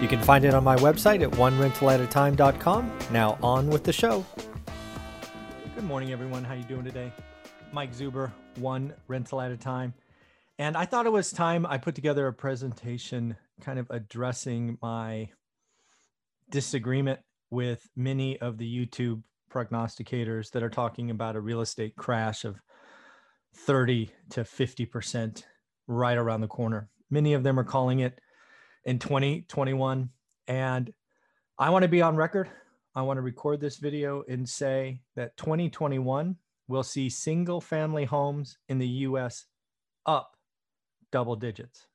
You can find it on my website at onerentalatatime.com. Now on with the show. Good morning, everyone. How you doing today? Mike Zuber, one rental at a time. And I thought it was time I put together a presentation kind of addressing my disagreement with many of the YouTube prognosticators that are talking about a real estate crash of 30 to 50% right around the corner. Many of them are calling it in 2021. And I want to be on record. I want to record this video and say that 2021 will see single family homes in the US up double digits.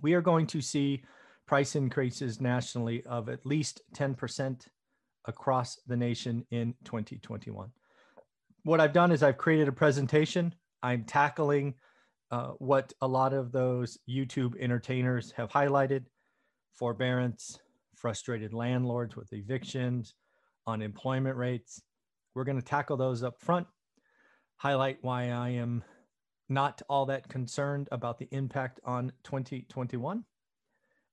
We are going to see price increases nationally of at least 10% across the nation in 2021. What I've done is I've created a presentation. I'm tackling uh, what a lot of those YouTube entertainers have highlighted forbearance, frustrated landlords with evictions, unemployment rates. We're going to tackle those up front, highlight why I am not all that concerned about the impact on 2021,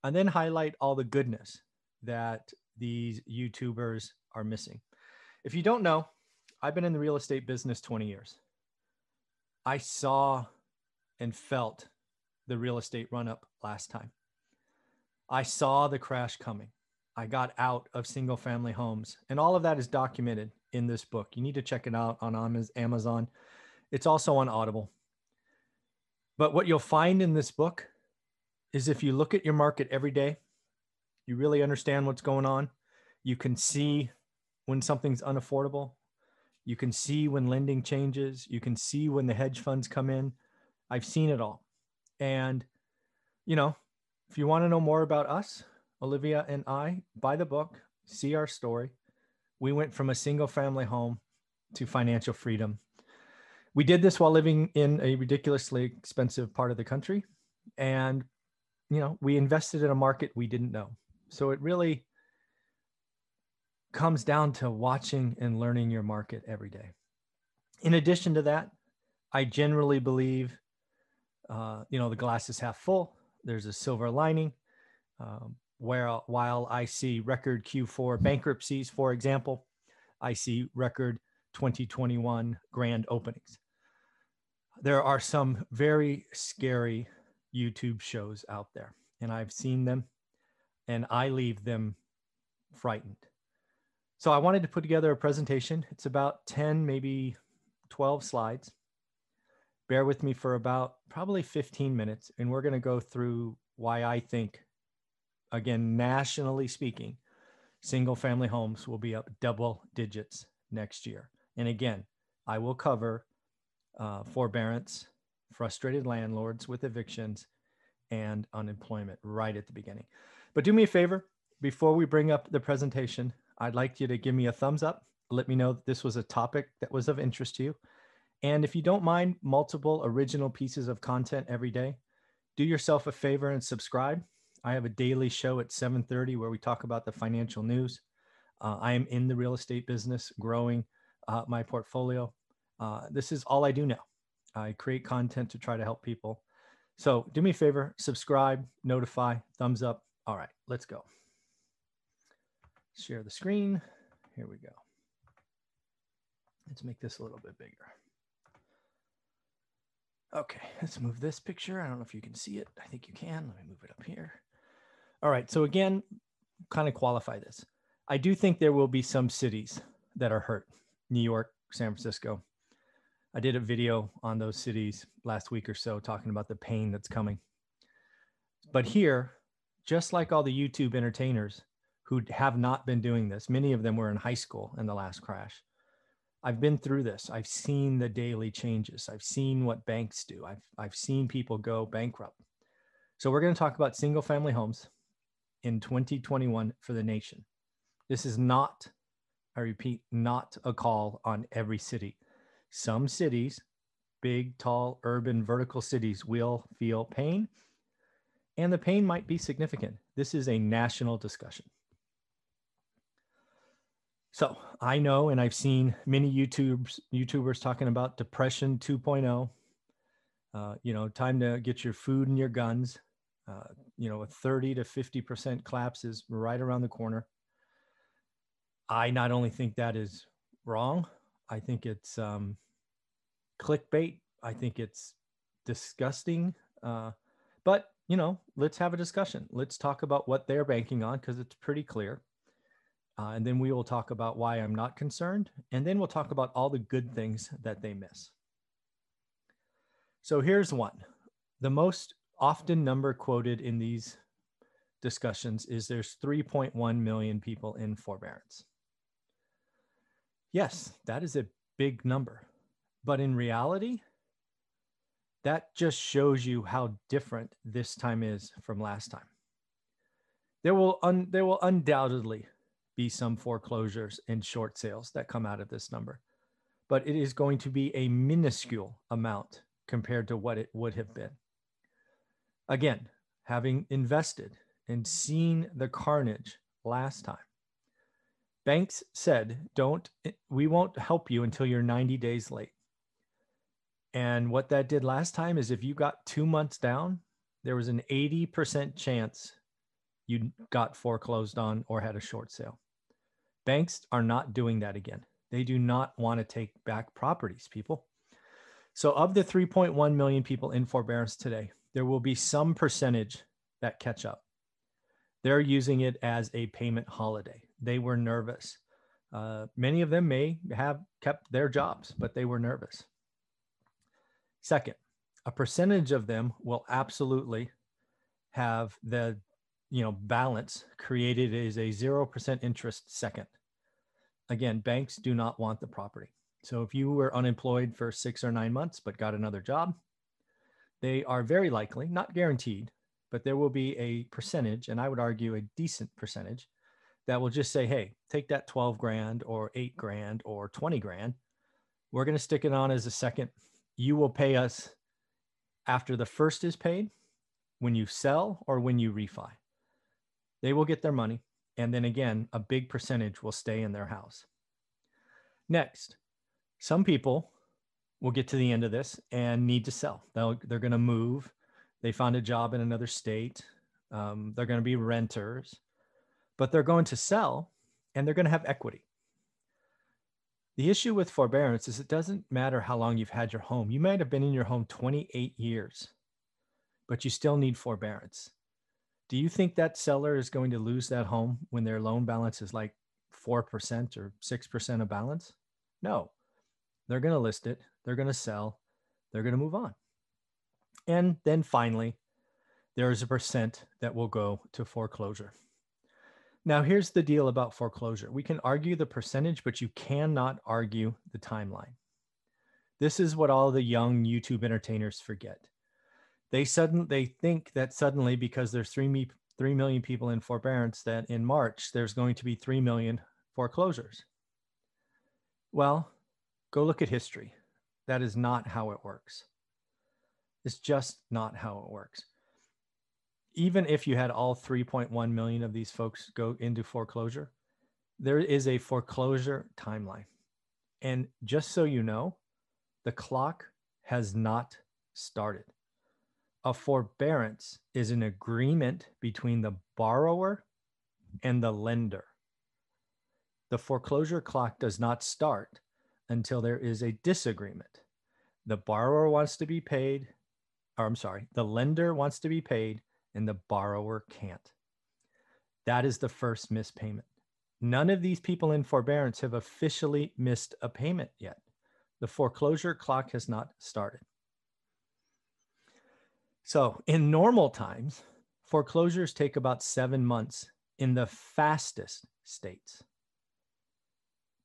and then highlight all the goodness that these YouTubers are missing. If you don't know, I've been in the real estate business 20 years. I saw and felt the real estate run up last time. I saw the crash coming. I got out of single family homes, and all of that is documented in this book. You need to check it out on Amazon. It's also on Audible. But what you'll find in this book is if you look at your market every day, you really understand what's going on. You can see when something's unaffordable. You can see when lending changes. You can see when the hedge funds come in. I've seen it all. And, you know, if you want to know more about us, Olivia and I, buy the book, see our story. We went from a single family home to financial freedom. We did this while living in a ridiculously expensive part of the country. And, you know, we invested in a market we didn't know. So it really comes down to watching and learning your market every day. In addition to that, I generally believe uh, you know, the glass is half full. There's a silver lining. Um, where while I see record Q4 bankruptcies, for example, I see record 2021 grand openings. There are some very scary YouTube shows out there, and I've seen them, and I leave them frightened. So I wanted to put together a presentation. It's about 10, maybe 12 slides bear with me for about probably 15 minutes, and we're going to go through why I think, again, nationally speaking, single family homes will be up double digits next year. And again, I will cover uh, forbearance, frustrated landlords with evictions, and unemployment right at the beginning. But do me a favor before we bring up the presentation, I'd like you to give me a thumbs up. Let me know that this was a topic that was of interest to you. And if you don't mind multiple original pieces of content every day, do yourself a favor and subscribe. I have a daily show at 7:30 where we talk about the financial news. Uh, I am in the real estate business, growing uh, my portfolio. Uh, this is all I do now. I create content to try to help people. So do me a favor, subscribe, notify, thumbs up. All right, let's go. Share the screen. Here we go. Let's make this a little bit bigger. Okay, let's move this picture. I don't know if you can see it. I think you can. Let me move it up here. All right, so again, kind of qualify this. I do think there will be some cities that are hurt New York, San Francisco. I did a video on those cities last week or so talking about the pain that's coming. But here, just like all the YouTube entertainers who have not been doing this, many of them were in high school in the last crash. I've been through this. I've seen the daily changes. I've seen what banks do. I've, I've seen people go bankrupt. So we're going to talk about single family homes in 2021 for the nation. This is not, I repeat, not a call on every city. Some cities, big, tall, urban, vertical cities, will feel pain, and the pain might be significant. This is a national discussion. So I know, and I've seen many YouTubers YouTubers talking about depression 2.0. Uh, you know, time to get your food and your guns. Uh, you know, a 30 to 50 percent collapse is right around the corner. I not only think that is wrong, I think it's um, clickbait. I think it's disgusting. Uh, but you know, let's have a discussion. Let's talk about what they're banking on because it's pretty clear. Uh, and then we will talk about why I'm not concerned. And then we'll talk about all the good things that they miss. So here's one. The most often number quoted in these discussions is there's 3.1 million people in forbearance. Yes, that is a big number. But in reality, that just shows you how different this time is from last time. There will, un- there will undoubtedly be some foreclosures and short sales that come out of this number, but it is going to be a minuscule amount compared to what it would have been. Again, having invested and seen the carnage last time, banks said, don't, we won't help you until you're 90 days late. And what that did last time is if you got two months down, there was an 80% chance you got foreclosed on or had a short sale. Banks are not doing that again. They do not want to take back properties, people. So, of the 3.1 million people in forbearance today, there will be some percentage that catch up. They're using it as a payment holiday. They were nervous. Uh, many of them may have kept their jobs, but they were nervous. Second, a percentage of them will absolutely have the you know balance created is a 0% interest second. Again banks do not want the property. So if you were unemployed for six or nine months but got another job they are very likely not guaranteed but there will be a percentage and i would argue a decent percentage that will just say hey take that 12 grand or 8 grand or 20 grand. We're going to stick it on as a second. You will pay us after the first is paid when you sell or when you refi they will get their money. And then again, a big percentage will stay in their house. Next, some people will get to the end of this and need to sell. They'll, they're going to move. They found a job in another state. Um, they're going to be renters, but they're going to sell and they're going to have equity. The issue with forbearance is it doesn't matter how long you've had your home. You might have been in your home 28 years, but you still need forbearance. Do you think that seller is going to lose that home when their loan balance is like 4% or 6% of balance? No. They're going to list it, they're going to sell, they're going to move on. And then finally, there is a percent that will go to foreclosure. Now, here's the deal about foreclosure we can argue the percentage, but you cannot argue the timeline. This is what all the young YouTube entertainers forget they suddenly they think that suddenly because there's three, me, 3 million people in forbearance that in march there's going to be 3 million foreclosures. Well go look at history. That is not how it works. It's just not how it works. Even if you had all 3.1 million of these folks go into foreclosure there is a foreclosure timeline. And just so you know the clock has not started a forbearance is an agreement between the borrower and the lender. The foreclosure clock does not start until there is a disagreement. The borrower wants to be paid, or I'm sorry, the lender wants to be paid and the borrower can't. That is the first missed payment. None of these people in forbearance have officially missed a payment yet. The foreclosure clock has not started. So, in normal times, foreclosures take about seven months in the fastest states.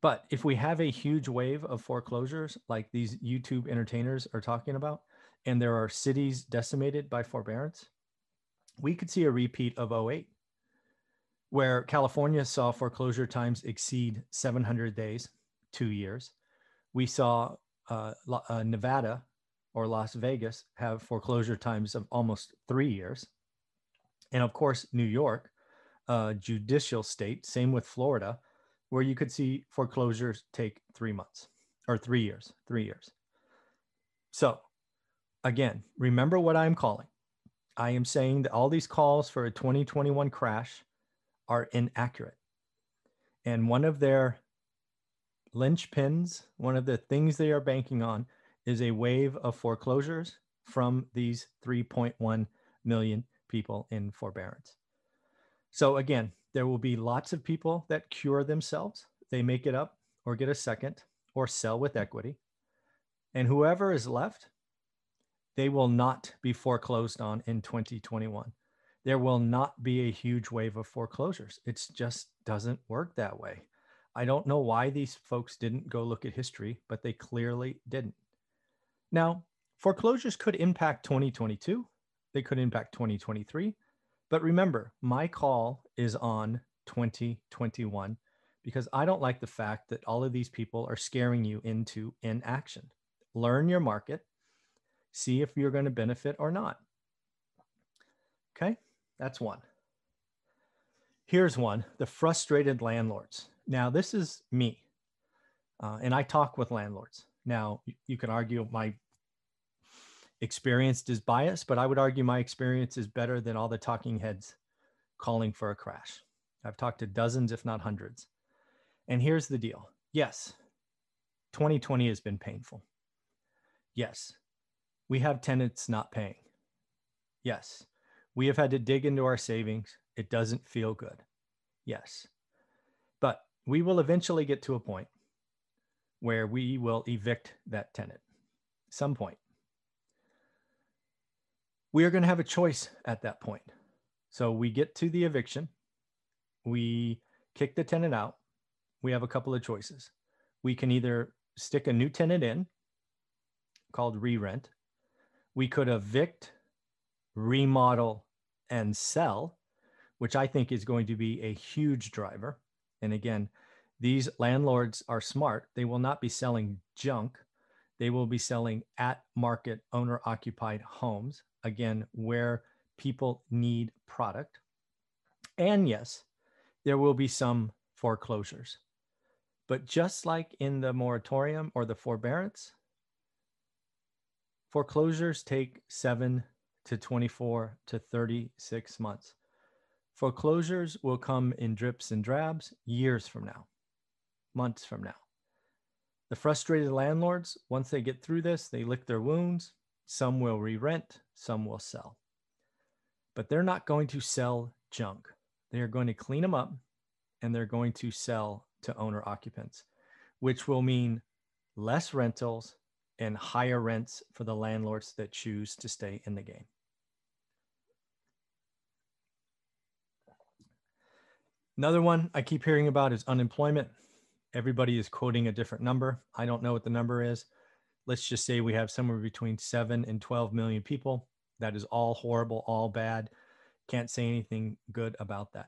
But if we have a huge wave of foreclosures like these YouTube entertainers are talking about, and there are cities decimated by forbearance, we could see a repeat of 08. where California saw foreclosure times exceed 700 days, two years. We saw uh, uh, Nevada or Las Vegas have foreclosure times of almost three years. And of course, New York, uh, judicial state, same with Florida, where you could see foreclosures take three months or three years, three years. So, again, remember what I'm calling. I am saying that all these calls for a 2021 crash are inaccurate. And one of their linchpins, one of the things they are banking on is a wave of foreclosures from these 3.1 million people in forbearance. So, again, there will be lots of people that cure themselves. They make it up or get a second or sell with equity. And whoever is left, they will not be foreclosed on in 2021. There will not be a huge wave of foreclosures. It just doesn't work that way. I don't know why these folks didn't go look at history, but they clearly didn't. Now, foreclosures could impact 2022, they could impact 2023. But remember, my call is on 2021 because I don't like the fact that all of these people are scaring you into inaction. Learn your market, see if you're going to benefit or not. Okay, that's one. Here's one the frustrated landlords. Now, this is me, uh, and I talk with landlords. Now, you can argue my experience is biased, but I would argue my experience is better than all the talking heads calling for a crash. I've talked to dozens, if not hundreds. And here's the deal yes, 2020 has been painful. Yes, we have tenants not paying. Yes, we have had to dig into our savings. It doesn't feel good. Yes. But we will eventually get to a point where we will evict that tenant. Some point we are going to have a choice at that point. So we get to the eviction, we kick the tenant out. We have a couple of choices. We can either stick a new tenant in called re rent, we could evict, remodel, and sell, which I think is going to be a huge driver. And again, these landlords are smart. They will not be selling junk. They will be selling at market owner occupied homes again, where people need product. And yes, there will be some foreclosures. But just like in the moratorium or the forbearance, foreclosures take seven to 24 to 36 months. Foreclosures will come in drips and drabs years from now, months from now. The frustrated landlords, once they get through this, they lick their wounds, some will re rent, some will sell. But they're not going to sell junk. They are going to clean them up and they're going to sell to owner occupants, which will mean less rentals and higher rents for the landlords that choose to stay in the game. Another one I keep hearing about is unemployment. Everybody is quoting a different number. I don't know what the number is. Let's just say we have somewhere between 7 and 12 million people. That is all horrible all bad. Can't say anything good about that.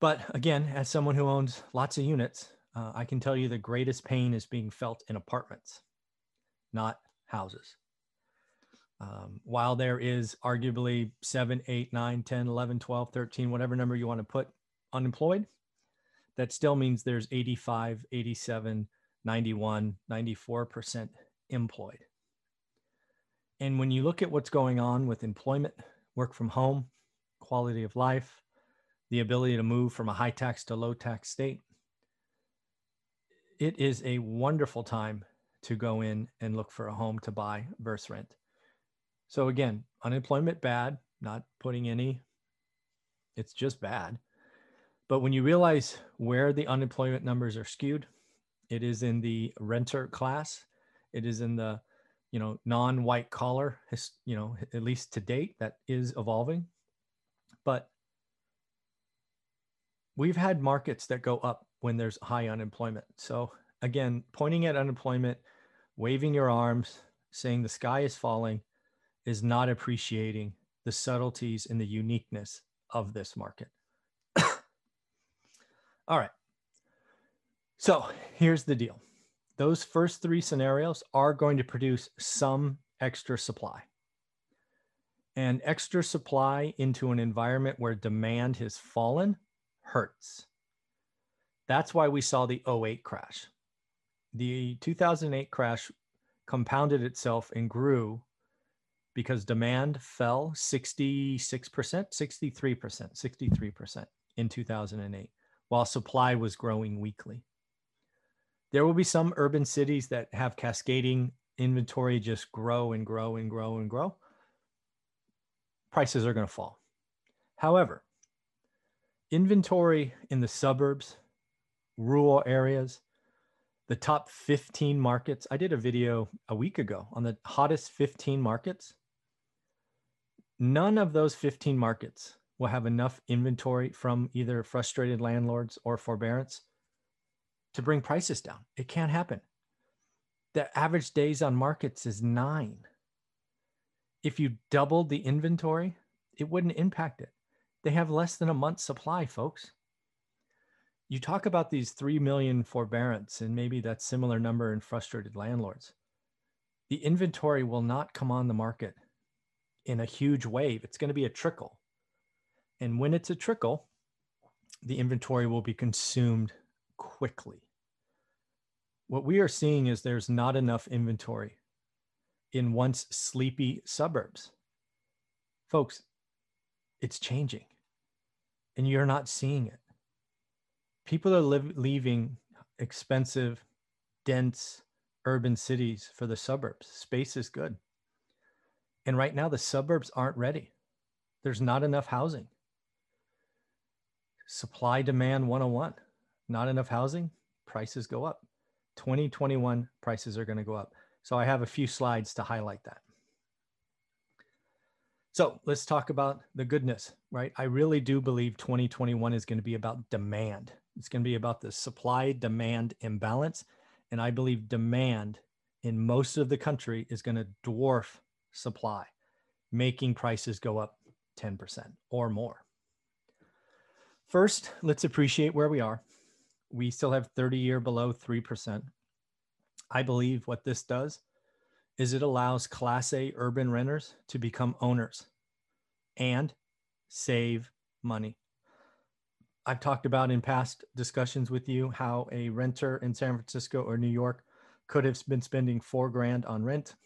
But again as someone who owns lots of units uh, i can tell you the greatest pain is being felt in apartments not houses. Um, while there is arguably 7 8 9 10 11 12 13 whatever number you want to put unemployed that still means there's 85 87 91, 94% employed. And when you look at what's going on with employment, work from home, quality of life, the ability to move from a high tax to low tax state, it is a wonderful time to go in and look for a home to buy versus rent. So again, unemployment bad, not putting any, it's just bad. But when you realize where the unemployment numbers are skewed, it is in the renter class. It is in the, you know, non-white collar, you know, at least to date, that is evolving. But we've had markets that go up when there's high unemployment. So again, pointing at unemployment, waving your arms, saying the sky is falling is not appreciating the subtleties and the uniqueness of this market. All right. So here's the deal those first three scenarios are going to produce some extra supply. And extra supply into an environment where demand has fallen hurts. That's why we saw the 08 crash. The 2008 crash compounded itself and grew because demand fell 66%, 63%, 63% in 2008, while supply was growing weekly. There will be some urban cities that have cascading inventory just grow and grow and grow and grow. Prices are going to fall. However, inventory in the suburbs, rural areas, the top 15 markets. I did a video a week ago on the hottest 15 markets. None of those 15 markets will have enough inventory from either frustrated landlords or forbearance to bring prices down. It can't happen. The average days on markets is nine. If you doubled the inventory, it wouldn't impact it. They have less than a month's supply, folks. You talk about these 3 million forbearance, and maybe that similar number in frustrated landlords. The inventory will not come on the market in a huge wave. It's going to be a trickle. And when it's a trickle, the inventory will be consumed quickly. What we are seeing is there's not enough inventory in once sleepy suburbs. Folks, it's changing and you're not seeing it. People are leaving expensive, dense urban cities for the suburbs. Space is good. And right now, the suburbs aren't ready. There's not enough housing. Supply demand 101. Not enough housing, prices go up. 2021 prices are going to go up. So I have a few slides to highlight that. So let's talk about the goodness, right? I really do believe 2021 is going to be about demand. It's going to be about the supply demand imbalance. And I believe demand in most of the country is going to dwarf supply, making prices go up 10% or more. First, let's appreciate where we are. We still have 30 year below 3%. I believe what this does is it allows Class A urban renters to become owners and save money. I've talked about in past discussions with you how a renter in San Francisco or New York could have been spending four grand on rent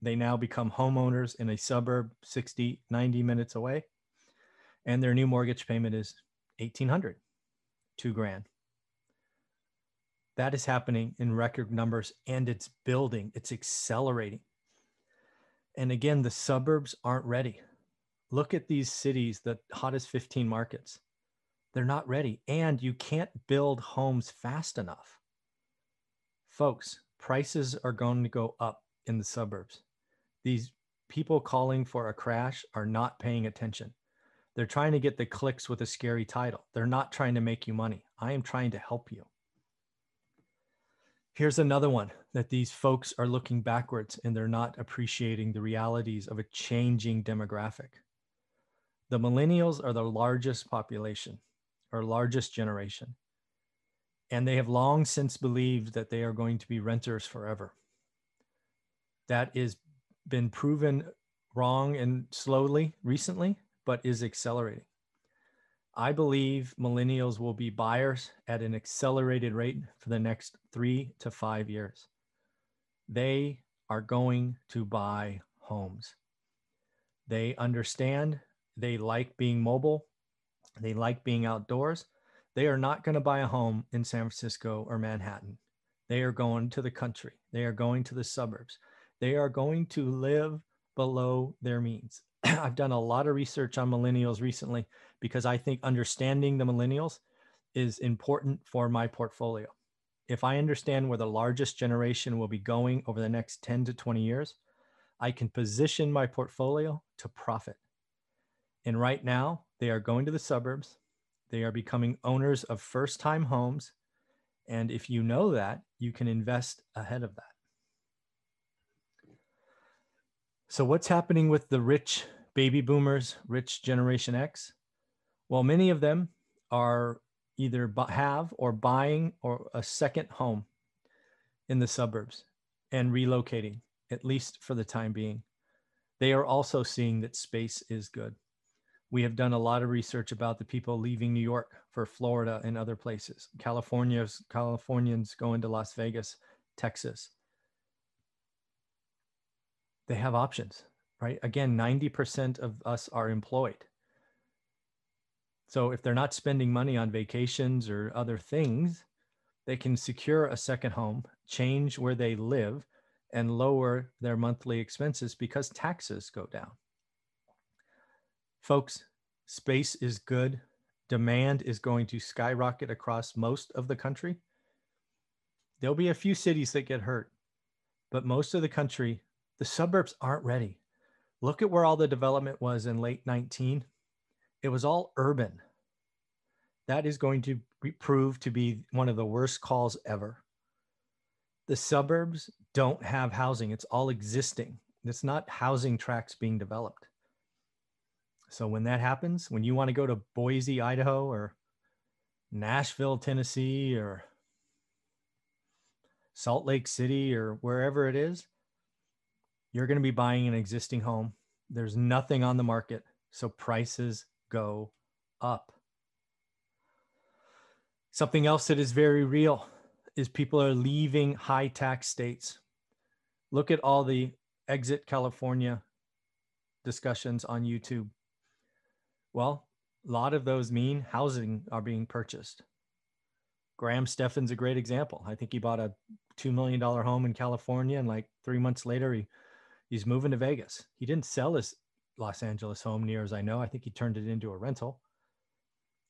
they now become homeowners in a suburb 60, 90 minutes away. And their new mortgage payment is 1800, two grand. That is happening in record numbers and it's building, it's accelerating. And again, the suburbs aren't ready. Look at these cities, the hottest 15 markets. They're not ready. And you can't build homes fast enough. Folks, prices are going to go up in the suburbs these people calling for a crash are not paying attention. They're trying to get the clicks with a scary title. They're not trying to make you money. I am trying to help you. Here's another one that these folks are looking backwards and they're not appreciating the realities of a changing demographic. The millennials are the largest population or largest generation. And they have long since believed that they are going to be renters forever. That is been proven wrong and slowly recently, but is accelerating. I believe millennials will be buyers at an accelerated rate for the next three to five years. They are going to buy homes. They understand, they like being mobile, they like being outdoors. They are not going to buy a home in San Francisco or Manhattan. They are going to the country, they are going to the suburbs. They are going to live below their means. I've done a lot of research on millennials recently because I think understanding the millennials is important for my portfolio. If I understand where the largest generation will be going over the next 10 to 20 years, I can position my portfolio to profit. And right now, they are going to the suburbs. They are becoming owners of first time homes. And if you know that, you can invest ahead of that. So, what's happening with the rich baby boomers, rich Generation X? Well, many of them are either have or buying or a second home in the suburbs and relocating, at least for the time being. They are also seeing that space is good. We have done a lot of research about the people leaving New York for Florida and other places. California's Californians going to Las Vegas, Texas. They have options, right? Again, 90% of us are employed. So if they're not spending money on vacations or other things, they can secure a second home, change where they live, and lower their monthly expenses because taxes go down. Folks, space is good. Demand is going to skyrocket across most of the country. There'll be a few cities that get hurt, but most of the country, the suburbs aren't ready. Look at where all the development was in late 19 it was all urban. That is going to prove to be one of the worst calls ever. The suburbs don't have housing, it's all existing. It's not housing tracts being developed. So when that happens, when you want to go to Boise, Idaho, or Nashville, Tennessee, or Salt Lake City, or wherever it is, you're going to be buying an existing home. There's nothing on the market. So prices go up. Something else that is very real is people are leaving high tax states. Look at all the exit California discussions on YouTube. Well, a lot of those mean housing are being purchased. Graham Stephan's a great example. I think he bought a $2 million home in California and like three months later, he, he's moving to Vegas. He didn't sell his Los Angeles home near as I know. I think he turned it into a rental.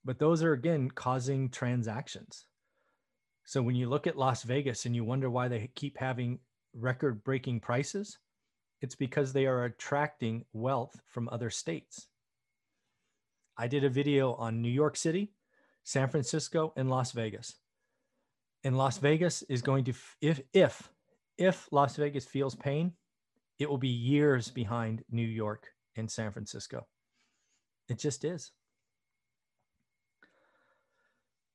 But those are again causing transactions. So when you look at Las Vegas and you wonder why they keep having record breaking prices, it's because they are attracting wealth from other states. I did a video on New York City, San Francisco, and Las Vegas. And Las Vegas is going to if if if Las Vegas feels pain, it will be years behind New York and San Francisco. It just is.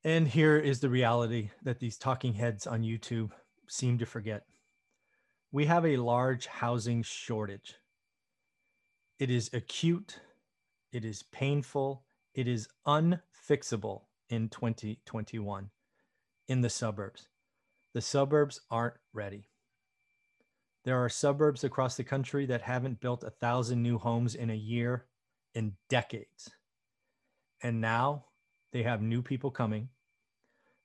And here is the reality that these talking heads on YouTube seem to forget. We have a large housing shortage. It is acute, it is painful, it is unfixable in 2021 in the suburbs. The suburbs aren't ready. There are suburbs across the country that haven't built a thousand new homes in a year in decades. And now they have new people coming.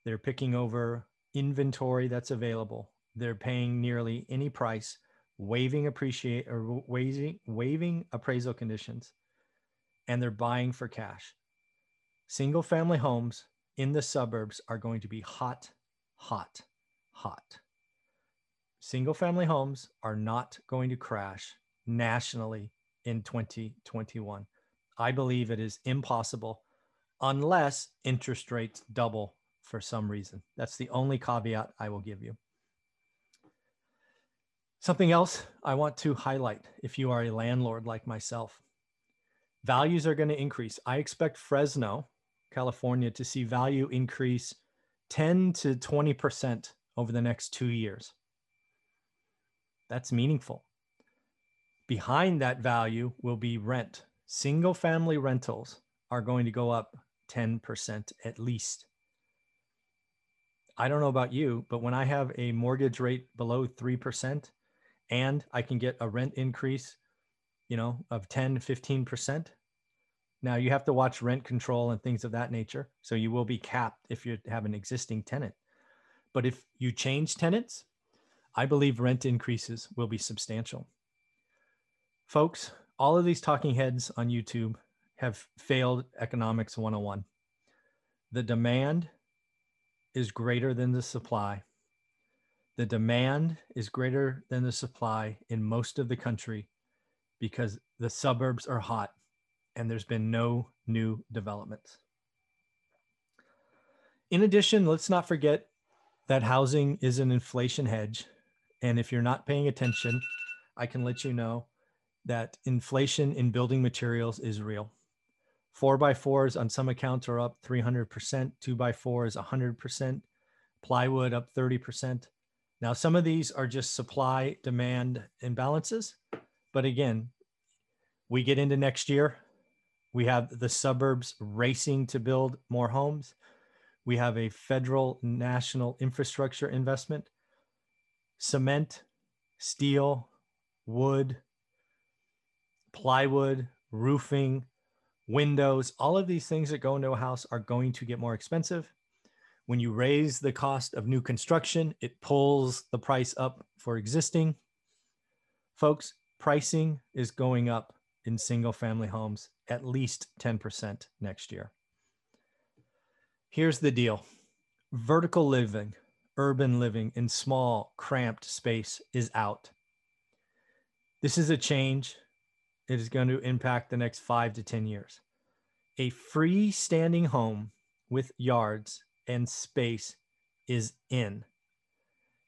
They're picking over inventory that's available. They're paying nearly any price, waiving appreciate or waiving, waiving appraisal conditions, and they're buying for cash. Single family homes in the suburbs are going to be hot, hot, hot single family homes are not going to crash nationally in 2021. I believe it is impossible unless interest rates double for some reason. That's the only caveat I will give you. Something else I want to highlight if you are a landlord like myself values are going to increase. I expect Fresno, California, to see value increase 10 to 20% over the next two years. That's meaningful. Behind that value will be rent. Single family rentals are going to go up 10% at least. I don't know about you, but when I have a mortgage rate below 3% and I can get a rent increase, you know, of 10, 15%. Now you have to watch rent control and things of that nature. So you will be capped if you have an existing tenant. But if you change tenants, I believe rent increases will be substantial. Folks, all of these talking heads on YouTube have failed economics 101. The demand is greater than the supply. The demand is greater than the supply in most of the country because the suburbs are hot and there's been no new developments. In addition, let's not forget that housing is an inflation hedge and if you're not paying attention, I can let you know that inflation in building materials is real. Four by fours on some accounts are up 300%. Two by four is 100%. Plywood up 30%. Now, some of these are just supply demand imbalances. But again, we get into next year, we have the suburbs racing to build more homes. We have a federal national infrastructure investment, cement, steel, wood, plywood, roofing, windows, all of these things that go into a house are going to get more expensive. When you raise the cost of new construction, it pulls the price up for existing. Folks, pricing is going up in single family homes at least 10% next year. Here's the deal vertical living, urban living in small, cramped space is out. This is a change. It is going to impact the next five to 10 years. A freestanding home with yards and space is in.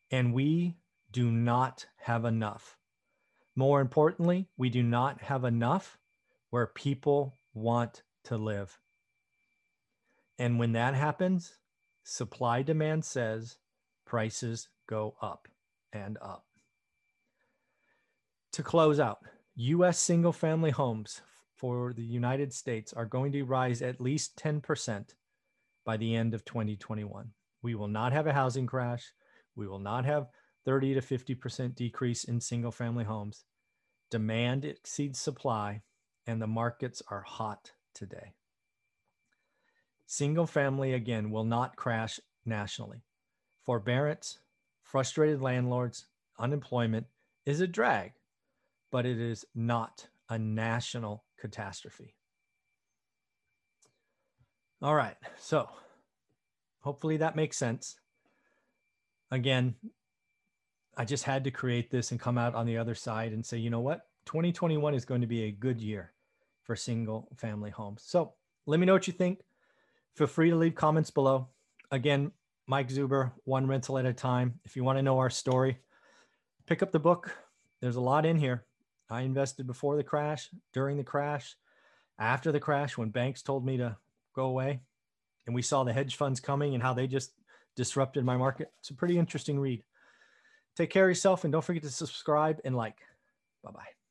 And we do not have enough. More importantly, we do not have enough where people want to live. And when that happens, supply demand says prices go up and up. To close out, US single family homes for the United States are going to rise at least 10% by the end of 2021. We will not have a housing crash. We will not have 30 to 50% decrease in single family homes. Demand exceeds supply, and the markets are hot today. Single family, again, will not crash nationally. Forbearance, frustrated landlords, unemployment is a drag, but it is not a national catastrophe. All right. So hopefully that makes sense. Again, I just had to create this and come out on the other side and say, you know what? 2021 is going to be a good year for single family homes. So let me know what you think. Feel free to leave comments below. Again, Mike Zuber, one rental at a time. If you want to know our story, pick up the book. There's a lot in here. I invested before the crash, during the crash, after the crash, when banks told me to go away. And we saw the hedge funds coming and how they just disrupted my market. It's a pretty interesting read. Take care of yourself and don't forget to subscribe and like. Bye bye.